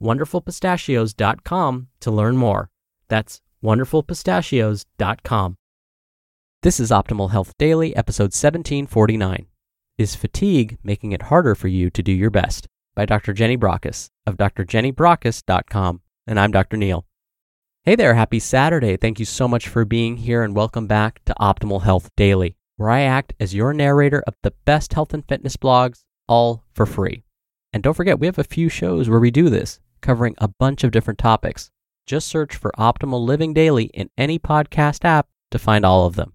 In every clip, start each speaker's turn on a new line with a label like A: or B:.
A: wonderfulpistachios.com to learn more. That's wonderfulpistachios.com. This is Optimal Health Daily, episode 1749. Is fatigue making it harder for you to do your best? By Dr. Jenny Brockis of drjennybrockis.com. And I'm Dr. Neal. Hey there, happy Saturday. Thank you so much for being here and welcome back to Optimal Health Daily, where I act as your narrator of the best health and fitness blogs, all for free. And don't forget, we have a few shows where we do this, covering a bunch of different topics. Just search for Optimal Living Daily in any podcast app to find all of them.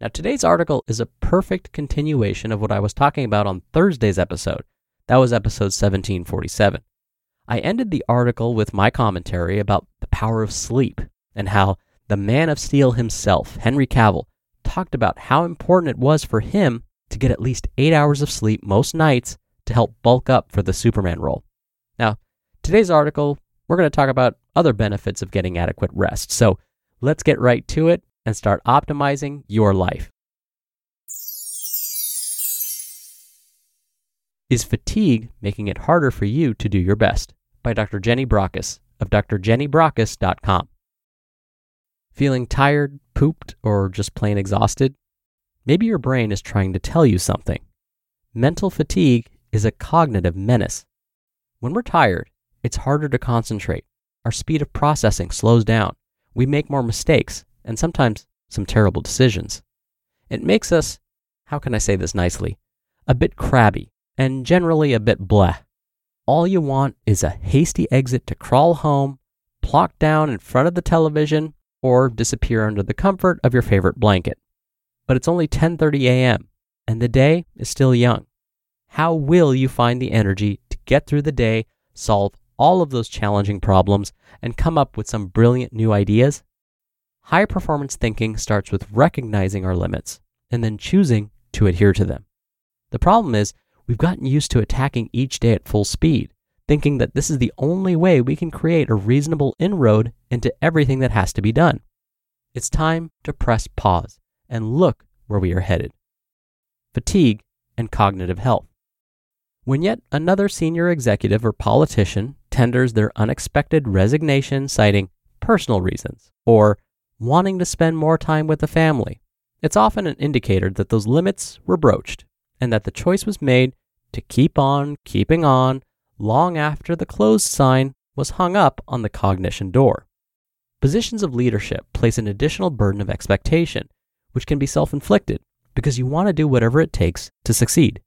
A: Now, today's article is a perfect continuation of what I was talking about on Thursday's episode. That was episode 1747. I ended the article with my commentary about the power of sleep and how the Man of Steel himself, Henry Cavill, talked about how important it was for him to get at least eight hours of sleep most nights to help bulk up for the Superman role. Today's article, we're going to talk about other benefits of getting adequate rest. So let's get right to it and start optimizing your life. Is fatigue making it harder for you to do your best? By Dr. Jenny Brockis of drjennybrockis.com. Feeling tired, pooped, or just plain exhausted? Maybe your brain is trying to tell you something. Mental fatigue is a cognitive menace. When we're tired, it's harder to concentrate. Our speed of processing slows down. We make more mistakes and sometimes some terrible decisions. It makes us, how can I say this nicely, a bit crabby and generally a bit bleh. All you want is a hasty exit to crawl home, plop down in front of the television, or disappear under the comfort of your favorite blanket. But it's only 10:30 a.m. and the day is still young. How will you find the energy to get through the day, solve all of those challenging problems, and come up with some brilliant new ideas? High performance thinking starts with recognizing our limits and then choosing to adhere to them. The problem is, we've gotten used to attacking each day at full speed, thinking that this is the only way we can create a reasonable inroad into everything that has to be done. It's time to press pause and look where we are headed. Fatigue and cognitive health. When yet another senior executive or politician tenders their unexpected resignation citing personal reasons or wanting to spend more time with the family, it's often an indicator that those limits were broached and that the choice was made to keep on keeping on long after the closed sign was hung up on the cognition door. Positions of leadership place an additional burden of expectation, which can be self inflicted because you want to do whatever it takes to succeed.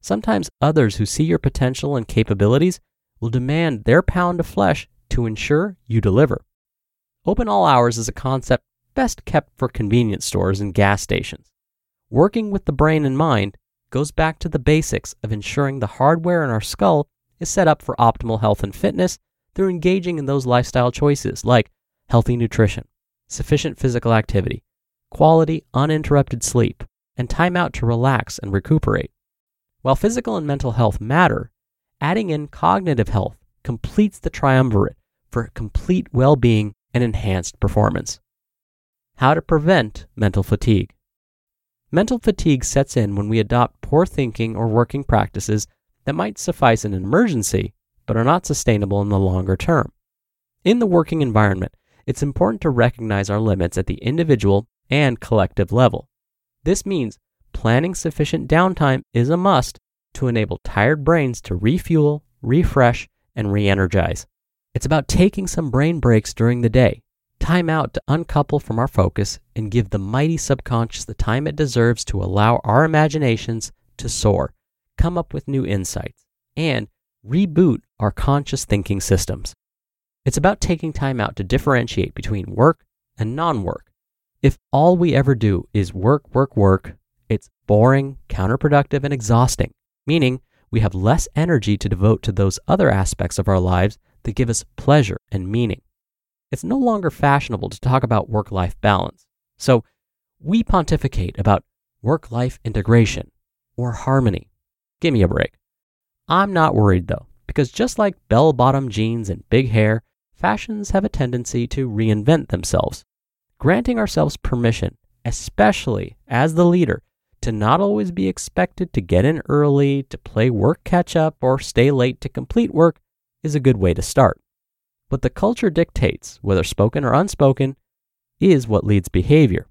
A: Sometimes others who see your potential and capabilities will demand their pound of flesh to ensure you deliver. Open all hours is a concept best kept for convenience stores and gas stations. Working with the brain and mind goes back to the basics of ensuring the hardware in our skull is set up for optimal health and fitness through engaging in those lifestyle choices like healthy nutrition, sufficient physical activity, quality uninterrupted sleep, and time out to relax and recuperate. While physical and mental health matter, adding in cognitive health completes the triumvirate for complete well being and enhanced performance. How to prevent mental fatigue. Mental fatigue sets in when we adopt poor thinking or working practices that might suffice in an emergency, but are not sustainable in the longer term. In the working environment, it's important to recognize our limits at the individual and collective level. This means planning sufficient downtime is a must to enable tired brains to refuel, refresh, and re energize. It's about taking some brain breaks during the day, time out to uncouple from our focus and give the mighty subconscious the time it deserves to allow our imaginations to soar, come up with new insights, and reboot our conscious thinking systems. It's about taking time out to differentiate between work and non work. If all we ever do is work, work, work, boring, counterproductive, and exhausting, meaning we have less energy to devote to those other aspects of our lives that give us pleasure and meaning. It's no longer fashionable to talk about work life balance. So we pontificate about work life integration or harmony. Give me a break. I'm not worried though, because just like bell bottom jeans and big hair, fashions have a tendency to reinvent themselves. Granting ourselves permission, especially as the leader, to not always be expected to get in early, to play work catch up, or stay late to complete work is a good way to start. What the culture dictates, whether spoken or unspoken, is what leads behavior.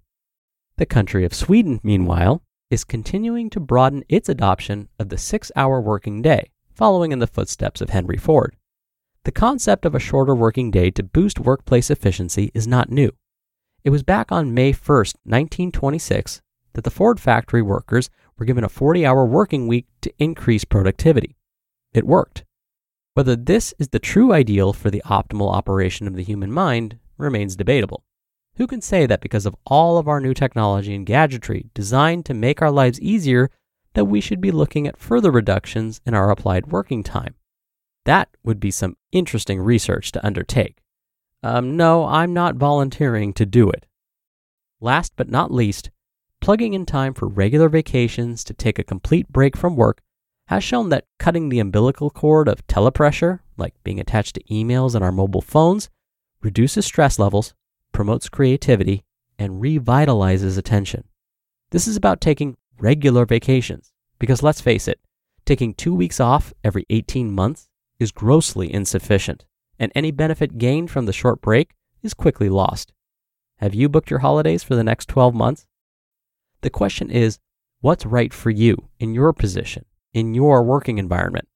A: The country of Sweden, meanwhile, is continuing to broaden its adoption of the six hour working day, following in the footsteps of Henry Ford. The concept of a shorter working day to boost workplace efficiency is not new. It was back on May 1, 1926, that the Ford factory workers were given a 40 hour working week to increase productivity. It worked. Whether this is the true ideal for the optimal operation of the human mind remains debatable. Who can say that because of all of our new technology and gadgetry designed to make our lives easier, that we should be looking at further reductions in our applied working time? That would be some interesting research to undertake. Um, no, I'm not volunteering to do it. Last but not least, plugging in time for regular vacations to take a complete break from work has shown that cutting the umbilical cord of telepressure, like being attached to emails on our mobile phones, reduces stress levels, promotes creativity, and revitalizes attention. This is about taking regular vacations, because let's face it, taking two weeks off every 18 months is grossly insufficient, and any benefit gained from the short break is quickly lost. Have you booked your holidays for the next 12 months? The question is what's right for you in your position, in your working environment?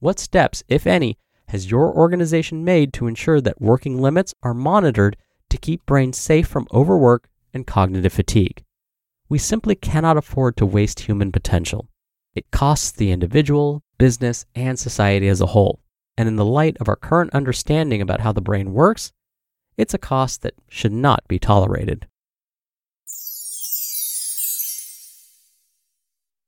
A: What steps, if any, has your organization made to ensure that working limits are monitored to keep brains safe from overwork and cognitive fatigue? We simply cannot afford to waste human potential. It costs the individual, business, and society as a whole. And in the light of our current understanding about how the brain works, it's a cost that should not be tolerated.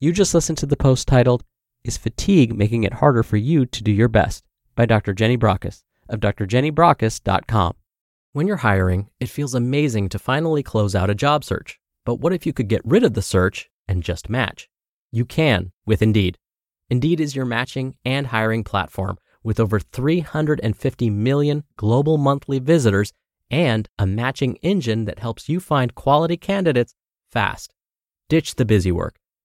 A: You just listened to the post titled, Is Fatigue Making It Harder for You to Do Your Best? by Dr. Jenny Brockis of drjennybrockis.com. When you're hiring, it feels amazing to finally close out a job search. But what if you could get rid of the search and just match? You can with Indeed. Indeed is your matching and hiring platform with over 350 million global monthly visitors and a matching engine that helps you find quality candidates fast. Ditch the busy work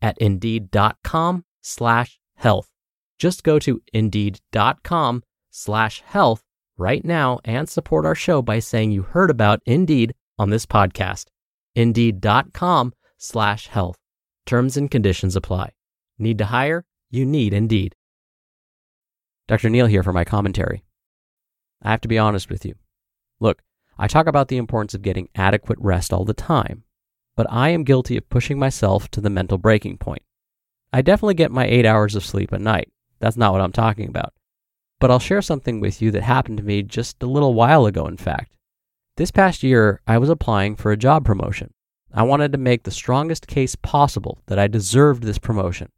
A: at indeed.com slash health. Just go to indeed.com slash health right now and support our show by saying you heard about Indeed on this podcast. Indeed.com slash health. Terms and conditions apply. Need to hire? You need Indeed. Dr. Neal here for my commentary. I have to be honest with you. Look, I talk about the importance of getting adequate rest all the time, but I am guilty of pushing myself to the mental breaking point. I definitely get my eight hours of sleep a night. That's not what I'm talking about. But I'll share something with you that happened to me just a little while ago, in fact. This past year, I was applying for a job promotion. I wanted to make the strongest case possible that I deserved this promotion.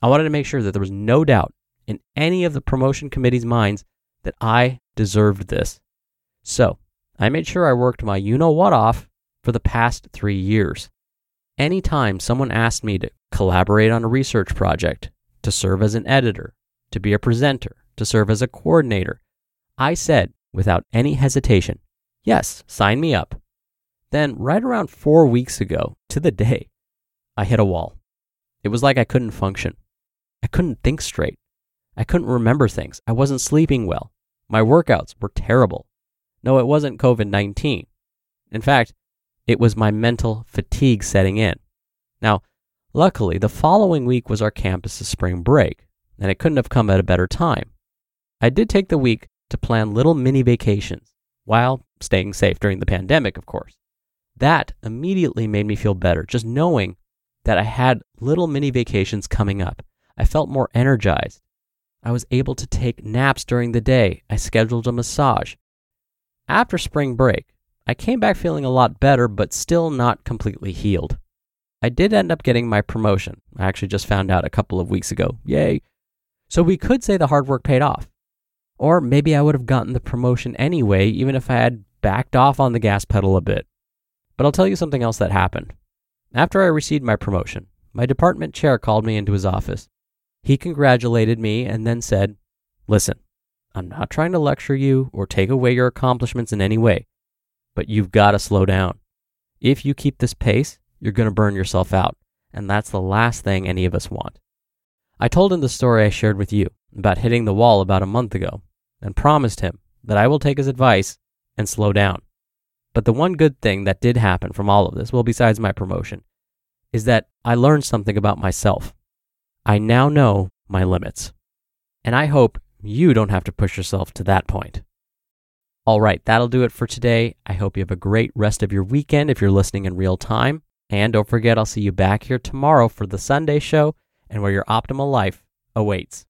A: I wanted to make sure that there was no doubt in any of the promotion committee's minds that I deserved this. So, I made sure I worked my you know what off for the past three years. Anytime someone asked me to collaborate on a research project, to serve as an editor, to be a presenter, to serve as a coordinator, I said without any hesitation, Yes, sign me up. Then, right around four weeks ago, to the day, I hit a wall. It was like I couldn't function. I couldn't think straight. I couldn't remember things. I wasn't sleeping well. My workouts were terrible. No, it wasn't COVID 19. In fact, it was my mental fatigue setting in. Now, luckily, the following week was our campus's spring break, and it couldn't have come at a better time. I did take the week to plan little mini vacations while staying safe during the pandemic, of course. That immediately made me feel better, just knowing that I had little mini vacations coming up. I felt more energized. I was able to take naps during the day. I scheduled a massage. After spring break, I came back feeling a lot better, but still not completely healed. I did end up getting my promotion. I actually just found out a couple of weeks ago. Yay. So we could say the hard work paid off. Or maybe I would have gotten the promotion anyway, even if I had backed off on the gas pedal a bit. But I'll tell you something else that happened. After I received my promotion, my department chair called me into his office. He congratulated me and then said, Listen, I'm not trying to lecture you or take away your accomplishments in any way, but you've got to slow down. If you keep this pace, you're going to burn yourself out, and that's the last thing any of us want. I told him the story I shared with you about hitting the wall about a month ago and promised him that I will take his advice and slow down. But the one good thing that did happen from all of this, well, besides my promotion, is that I learned something about myself. I now know my limits. And I hope you don't have to push yourself to that point. All right, that'll do it for today. I hope you have a great rest of your weekend if you're listening in real time. And don't forget, I'll see you back here tomorrow for the Sunday show and where your optimal life awaits.